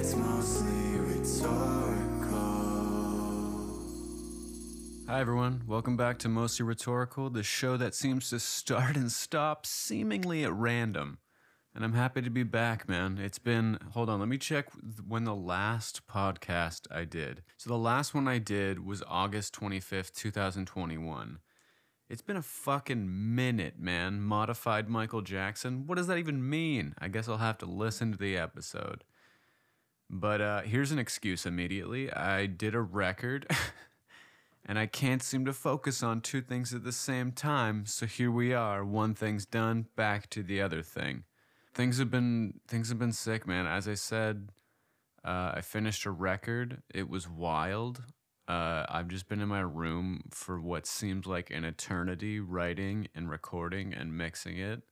it's mostly rhetorical. Hi, everyone. Welcome back to Mostly Rhetorical, the show that seems to start and stop seemingly at random. And I'm happy to be back, man. It's been, hold on, let me check when the last podcast I did. So the last one I did was August 25th, 2021. It's been a fucking minute, man. Modified Michael Jackson. What does that even mean? I guess I'll have to listen to the episode. But uh, here's an excuse immediately. I did a record. and I can't seem to focus on two things at the same time. So here we are, one thing's done, back to the other thing. Things have been things have been sick, man. As I said, uh, I finished a record. It was wild. Uh, I've just been in my room for what seems like an eternity, writing and recording and mixing it,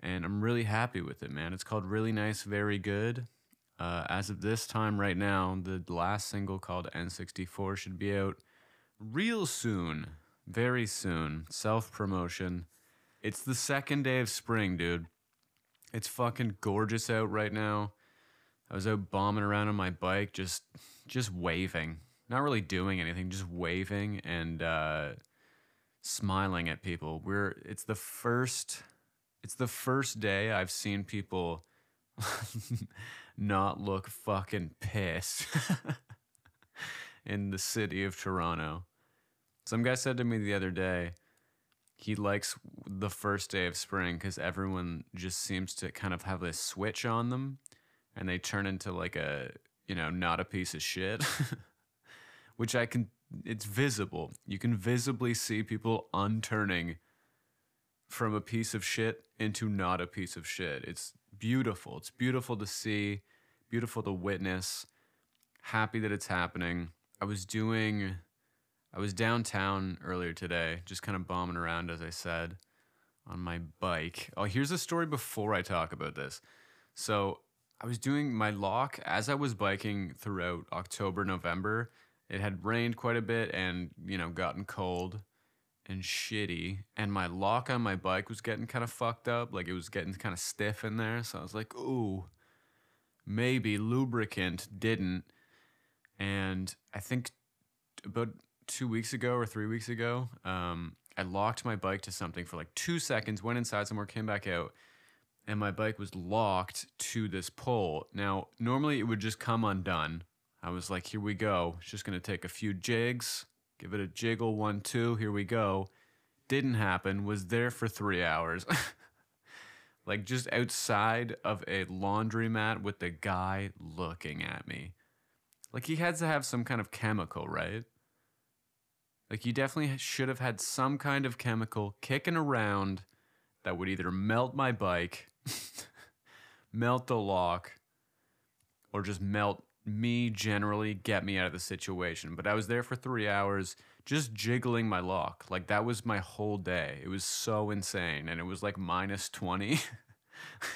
and I'm really happy with it, man. It's called "Really Nice, Very Good." Uh, as of this time right now, the last single called N64 should be out real soon, very soon. Self promotion. It's the second day of spring, dude. It's fucking gorgeous out right now. I was out bombing around on my bike, just just waving, not really doing anything, just waving and uh, smiling at people. We're it's the first it's the first day I've seen people not look fucking pissed in the city of Toronto. Some guy said to me the other day, he likes the first day of spring because everyone just seems to kind of have this switch on them and they turn into like a, you know, not a piece of shit. Which I can, it's visible. You can visibly see people unturning from a piece of shit into not a piece of shit. It's beautiful. It's beautiful to see, beautiful to witness. Happy that it's happening. I was doing I was downtown earlier today, just kind of bombing around, as I said, on my bike. Oh, here's a story before I talk about this. So, I was doing my lock as I was biking throughout October, November. It had rained quite a bit and, you know, gotten cold and shitty. And my lock on my bike was getting kind of fucked up. Like it was getting kind of stiff in there. So I was like, ooh, maybe lubricant didn't. And I think about two weeks ago or three weeks ago, um, I locked my bike to something for like two seconds, went inside somewhere, came back out, and my bike was locked to this pole. Now, normally it would just come undone. I was like, here we go. It's just going to take a few jigs, give it a jiggle, one, two, here we go. Didn't happen, was there for three hours. like just outside of a laundromat with the guy looking at me. Like he had to have some kind of chemical, right? Like you definitely should have had some kind of chemical kicking around that would either melt my bike, melt the lock, or just melt me generally, get me out of the situation. But I was there for three hours just jiggling my lock. Like that was my whole day. It was so insane. And it was like minus 20.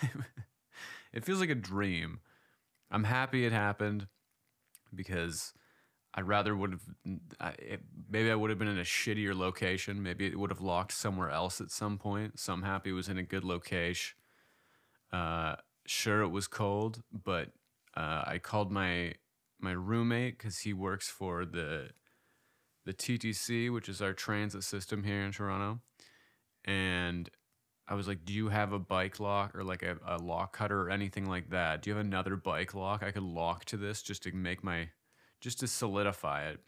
it feels like a dream. I'm happy it happened because I'd rather would have maybe I would have been in a shittier location. Maybe it would have locked somewhere else at some point. So I'm happy it was in a good location. Uh, sure, it was cold, but uh, I called my my roommate because he works for the the TTC, which is our transit system here in Toronto, and I was like, "Do you have a bike lock or like a, a lock cutter or anything like that? Do you have another bike lock I could lock to this just to make my just to solidify it.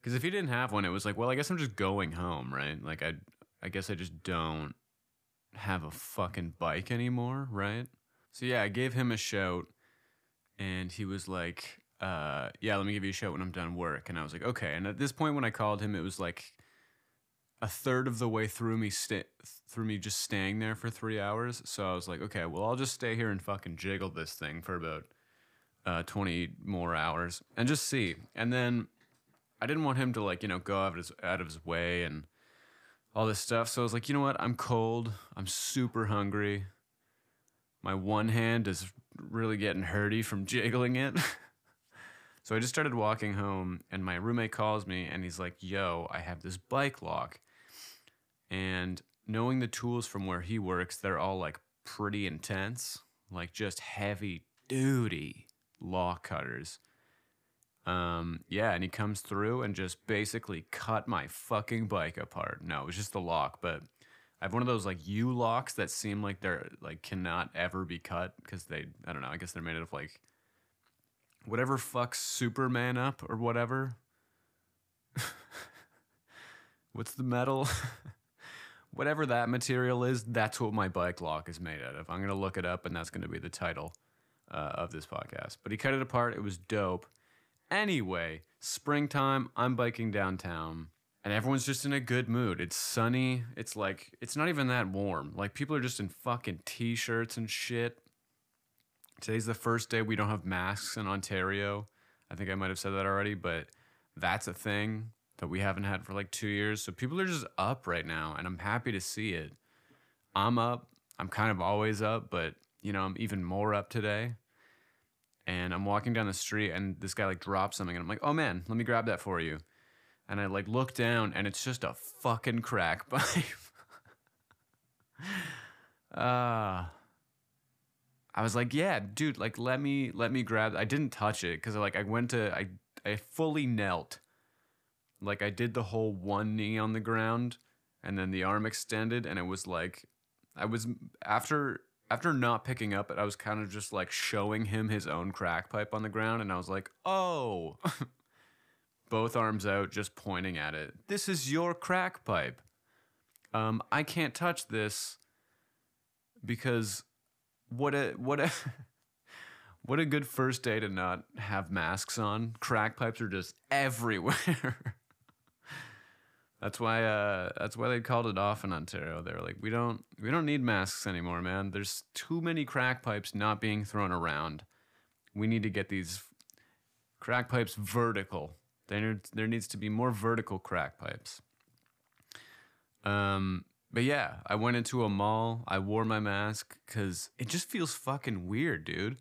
Because if he didn't have one, it was like, well, I guess I'm just going home, right? Like I, I guess I just don't have a fucking bike anymore, right? So yeah, I gave him a shout, and he was like, uh, "Yeah, let me give you a shout when I'm done work." And I was like, "Okay." And at this point, when I called him, it was like a third of the way through me through me just staying there for three hours. So I was like, "Okay, well, I'll just stay here and fucking jiggle this thing for about." uh, 20 more hours and just see. And then I didn't want him to like, you know, go out of his, out of his way and all this stuff. So I was like, you know what? I'm cold. I'm super hungry. My one hand is really getting hurty from jiggling it. so I just started walking home and my roommate calls me and he's like, yo, I have this bike lock. And knowing the tools from where he works, they're all like pretty intense, like just heavy duty law cutters. Um, yeah, and he comes through and just basically cut my fucking bike apart. No, it was just the lock, but I have one of those like U locks that seem like they're like cannot ever be cut because they I don't know, I guess they're made out of like whatever fucks Superman up or whatever. What's the metal? whatever that material is, that's what my bike lock is made out of. I'm gonna look it up, and that's gonna be the title uh, of this podcast. But he cut it apart. It was dope. Anyway, springtime. I'm biking downtown, and everyone's just in a good mood. It's sunny. It's like it's not even that warm. Like people are just in fucking t-shirts and shit. Today's the first day we don't have masks in Ontario. I think I might have said that already, but that's a thing that we haven't had for like two years. So people are just up right now, and I'm happy to see it. I'm up. I'm kind of always up, but you know, I'm even more up today. And I'm walking down the street, and this guy like drops something, and I'm like, "Oh man, let me grab that for you." And I like look down, and it's just a fucking crack pipe. Uh, I was like, "Yeah, dude, like let me let me grab." I didn't touch it because like I went to I I fully knelt like I did the whole one knee on the ground and then the arm extended and it was like I was after after not picking up it I was kind of just like showing him his own crack pipe on the ground and I was like, "Oh." Both arms out just pointing at it. This is your crack pipe. Um I can't touch this because what a what a what a good first day to not have masks on. Crack pipes are just everywhere. That's why uh, that's why they called it off in Ontario. They were like, we don't we don't need masks anymore, man. There's too many crack pipes not being thrown around. We need to get these crack pipes vertical. There there needs to be more vertical crack pipes. Um, but yeah, I went into a mall. I wore my mask because it just feels fucking weird, dude.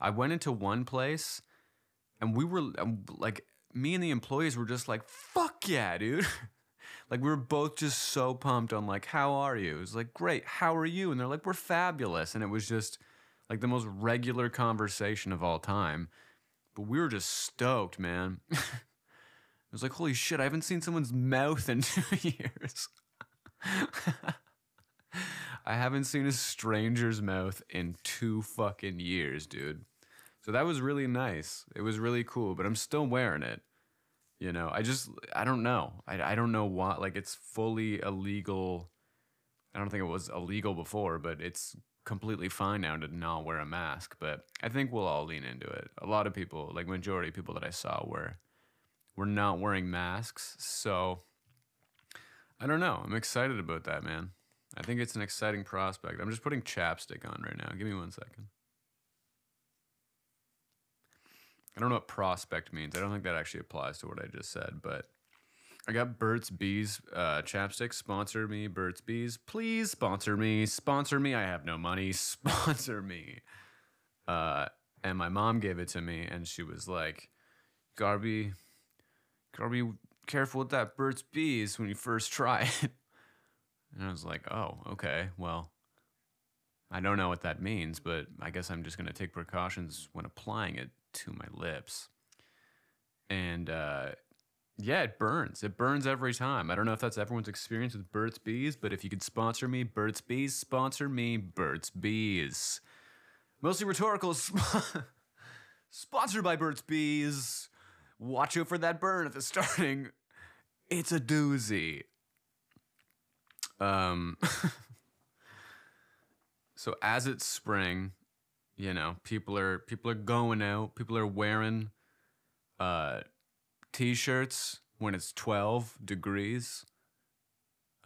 I went into one place, and we were um, like, me and the employees were just like, "Fuck yeah, dude." like we were both just so pumped on like how are you it was like great how are you and they're like we're fabulous and it was just like the most regular conversation of all time but we were just stoked man it was like holy shit i haven't seen someone's mouth in two years i haven't seen a stranger's mouth in two fucking years dude so that was really nice it was really cool but i'm still wearing it you know, I just I don't know. I I don't know why. Like it's fully illegal. I don't think it was illegal before, but it's completely fine now to not wear a mask. But I think we'll all lean into it. A lot of people, like majority of people that I saw, were were not wearing masks. So I don't know. I'm excited about that, man. I think it's an exciting prospect. I'm just putting chapstick on right now. Give me one second. I don't know what prospect means. I don't think that actually applies to what I just said, but I got Burt's Bees uh, chapstick. Sponsor me, Burt's Bees. Please sponsor me. Sponsor me. I have no money. Sponsor me. Uh, and my mom gave it to me, and she was like, Garby, Garby, careful with that Burt's Bees when you first try it. And I was like, oh, okay, well, I don't know what that means, but I guess I'm just to take precautions when applying it to my lips. And uh, yeah, it burns. It burns every time. I don't know if that's everyone's experience with Burt's Bees, but if you could sponsor me, Burt's Bees, sponsor me, Burt's Bees. Mostly rhetorical. Sponsored by Burt's Bees. Watch out for that burn at the starting. It's a doozy. Um. so as it's spring, you know, people are people are going out. People are wearing uh, t-shirts when it's 12 degrees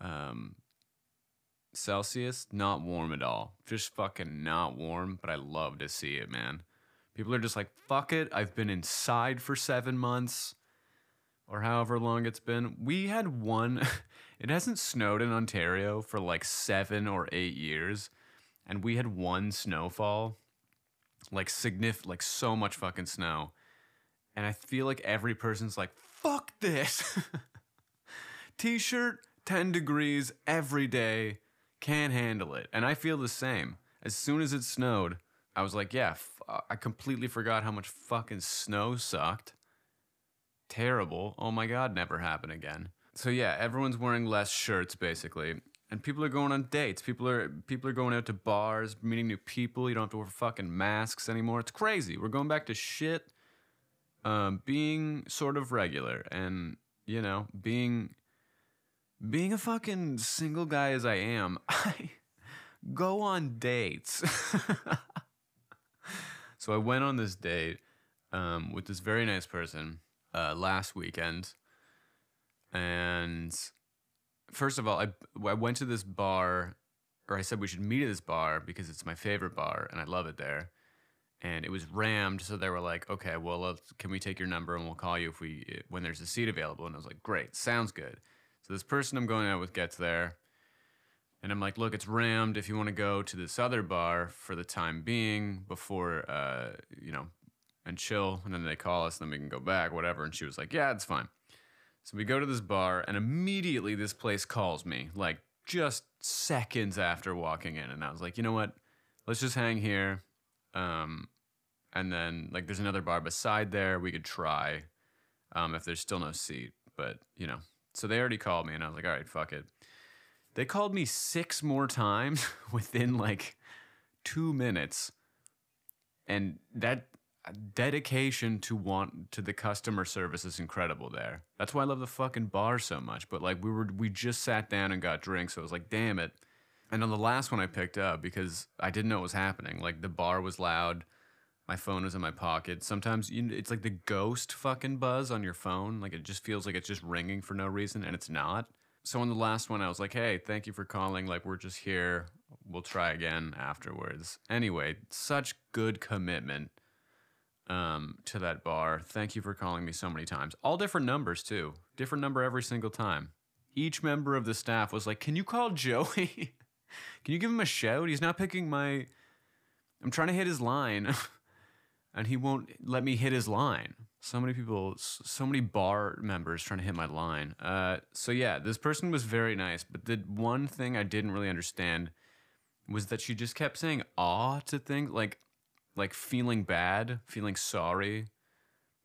um, Celsius. Not warm at all. Just fucking not warm. But I love to see it, man. People are just like, fuck it. I've been inside for seven months or however long it's been. We had one, it hasn't snowed in Ontario for like seven or eight years. And we had one snowfall like signif like so much fucking snow. And I feel like every person's like, fuck this. T-shirt, 10 degrees every day, can't handle it. And I feel the same. As soon as it snowed, I was like, yeah, f- I completely forgot how much fucking snow sucked. Terrible. Oh my god, never happen again. So yeah, everyone's wearing less shirts basically. And people are going on dates. People are people are going out to bars, meeting new people. You don't have to wear fucking masks anymore. It's crazy. We're going back to shit. Um, being sort of regular and you know being being a fucking single guy as I am, I go on dates. so I went on this date um, with this very nice person uh, last weekend, and first of all, I I went to this bar, or I said we should meet at this bar because it's my favorite bar and I love it there. And it was rammed, so they were like, "Okay, well, can we take your number and we'll call you if we when there's a seat available?" And I was like, "Great, sounds good." So this person I'm going out with gets there, and I'm like, "Look, it's rammed. If you want to go to this other bar for the time being, before uh, you know, and chill, and then they call us, and then we can go back, whatever." And she was like, "Yeah, it's fine." So we go to this bar, and immediately this place calls me, like just seconds after walking in. And I was like, you know what? Let's just hang here. Um, and then, like, there's another bar beside there we could try um, if there's still no seat. But, you know, so they already called me, and I was like, all right, fuck it. They called me six more times within like two minutes. And that uh, dedication to want to the customer service is incredible there. That's why I love the fucking bar so much. But like we were we just sat down and got drinks, so I was like, damn it. And on the last one I picked up because I didn't know what was happening. Like the bar was loud, my phone was in my pocket. Sometimes you, it's like the ghost fucking buzz on your phone. Like it just feels like it's just ringing for no reason, and it's not. So on the last one, I was like, "Hey, thank you for calling. Like we're just here. We'll try again afterwards." Anyway, such good commitment um, to that bar. Thank you for calling me so many times. All different numbers too. Different number every single time. Each member of the staff was like, "Can you call Joey? Can you give him a shout? He's not picking my. I'm trying to hit his line, and he won't let me hit his line." So many people, so many bar members trying to hit my line. Uh, so yeah, this person was very nice, but the one thing I didn't really understand was that she just kept saying "aw" to things like like feeling bad, feeling sorry,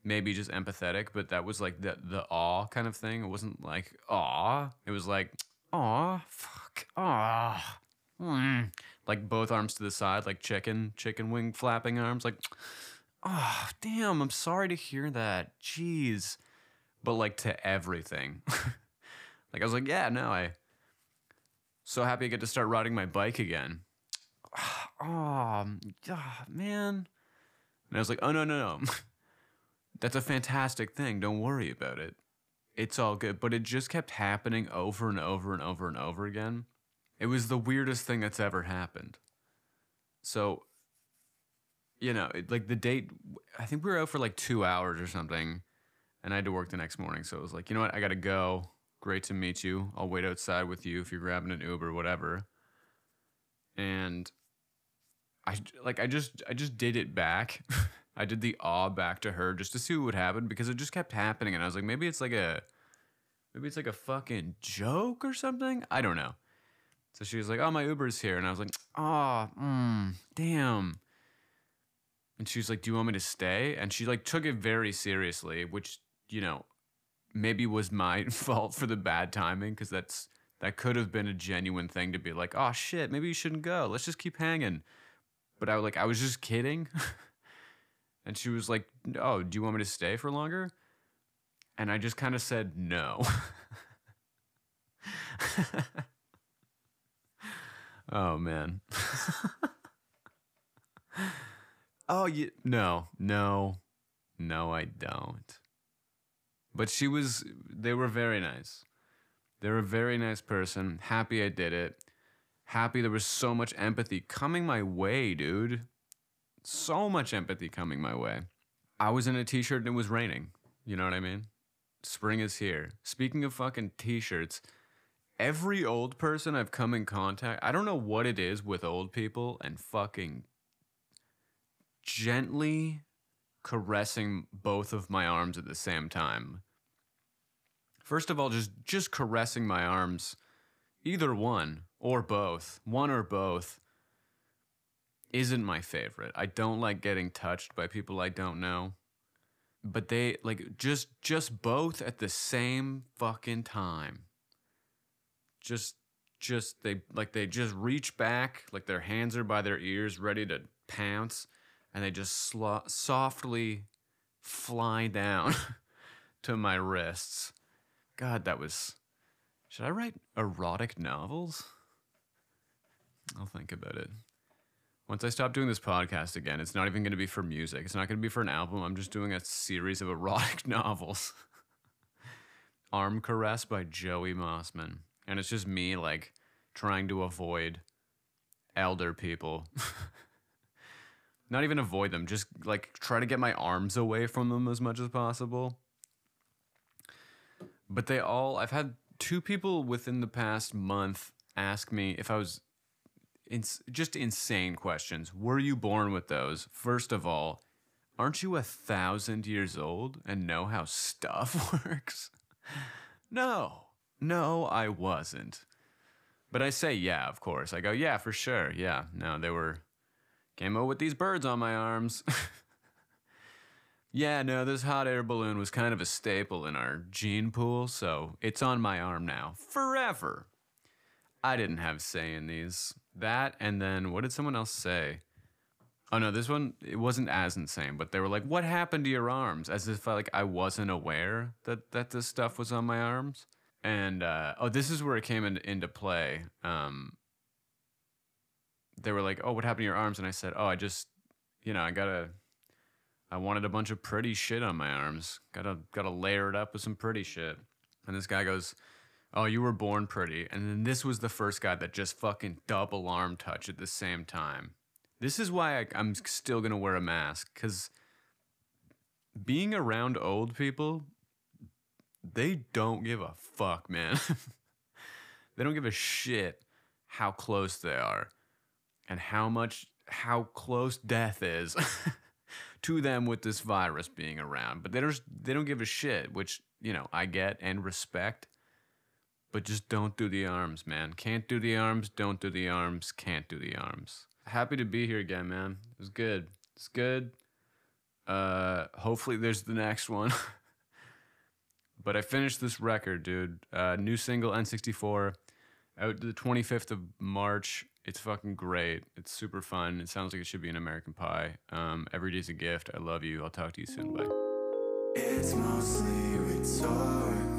maybe just empathetic, but that was like the the awe kind of thing. It wasn't like aw. It was like aw, fuck, aw. Mm. Like both arms to the side, like chicken, chicken wing flapping arms, like oh damn, I'm sorry to hear that. Jeez. But like to everything. like I was like, yeah, no, I so happy I get to start riding my bike again oh, man. And I was like, oh, no, no, no. That's a fantastic thing. Don't worry about it. It's all good. But it just kept happening over and over and over and over again. It was the weirdest thing that's ever happened. So, you know, it, like the date, I think we were out for like two hours or something. And I had to work the next morning. So it was like, you know what? I got to go. Great to meet you. I'll wait outside with you if you're grabbing an Uber, whatever. And I like I just I just did it back. I did the awe back to her just to see what would happen because it just kept happening and I was like maybe it's like a maybe it's like a fucking joke or something. I don't know. So she was like, "Oh, my Uber's here," and I was like, "Oh, mm, damn." And she was like, "Do you want me to stay?" And she like took it very seriously, which you know maybe was my fault for the bad timing because that's that could have been a genuine thing to be like, "Oh shit, maybe you shouldn't go. Let's just keep hanging." But I was like, I was just kidding. and she was like, "Oh, do you want me to stay for longer?" And I just kind of said no. oh man. Oh, you no, no, no, I don't. But she was. They were very nice. They were a very nice person. Happy I did it happy there was so much empathy coming my way, dude. So much empathy coming my way. I was in a t shirt and it was raining. You know what I mean? Spring is here. Speaking of fucking t shirts, every old person I've come in contact, I don't know what it is with old people and fucking gently caressing both of my arms at the same time. First of all, just just caressing my arms, either one or both, one or both. isn't my favorite. I don't like getting touched by people I don't know. But they like just just both at the same fucking time. Just just they like they just reach back like their hands are by their ears ready to pounce and they just slo- softly fly down to my wrists. God, that was Should I write erotic novels? I'll think about it. Once I stop doing this podcast again, it's not even going to be for music. It's not going to be for an album. I'm just doing a series of erotic novels. Arm Caress by Joey Mossman. And it's just me, like, trying to avoid elder people. not even avoid them, just, like, try to get my arms away from them as much as possible. But they all, I've had two people within the past month ask me if I was ins- just insane questions. Were you born with those? First of all, aren't you a thousand years old and know how stuff works? no, no, I wasn't. But I say, yeah, of course. I go, yeah, for sure. Yeah, no, they were came out with these birds on my arms. yeah, no, this hot air balloon was kind of a staple in our gene pool, so it's on my arm now forever. I didn't have say in these. That and then what did someone else say? Oh no, this one it wasn't as insane, but they were like, "What happened to your arms?" As if like I wasn't aware that that this stuff was on my arms. And uh, oh, this is where it came in, into play. Um, they were like, "Oh, what happened to your arms?" And I said, "Oh, I just, you know, I gotta, I wanted a bunch of pretty shit on my arms. Gotta, gotta layer it up with some pretty shit." And this guy goes, "Oh, you were born pretty." And then this was the first guy that just fucking double arm touch at the same time. This is why I, I'm still gonna wear a mask because being around old people, they don't give a fuck, man. they don't give a shit how close they are and how much how close death is to them with this virus being around. But they don't they don't give a shit, which, you know, I get and respect. But just don't do the arms, man. Can't do the arms, don't do the arms, can't do the arms. Happy to be here again, man. It was good. It's good. Uh hopefully there's the next one. but I finished this record, dude. Uh, new single N64 out the 25th of March. It's fucking great. It's super fun. It sounds like it should be an American Pie. Um, every day's a gift. I love you. I'll talk to you soon. Bye. It's mostly rhetorical.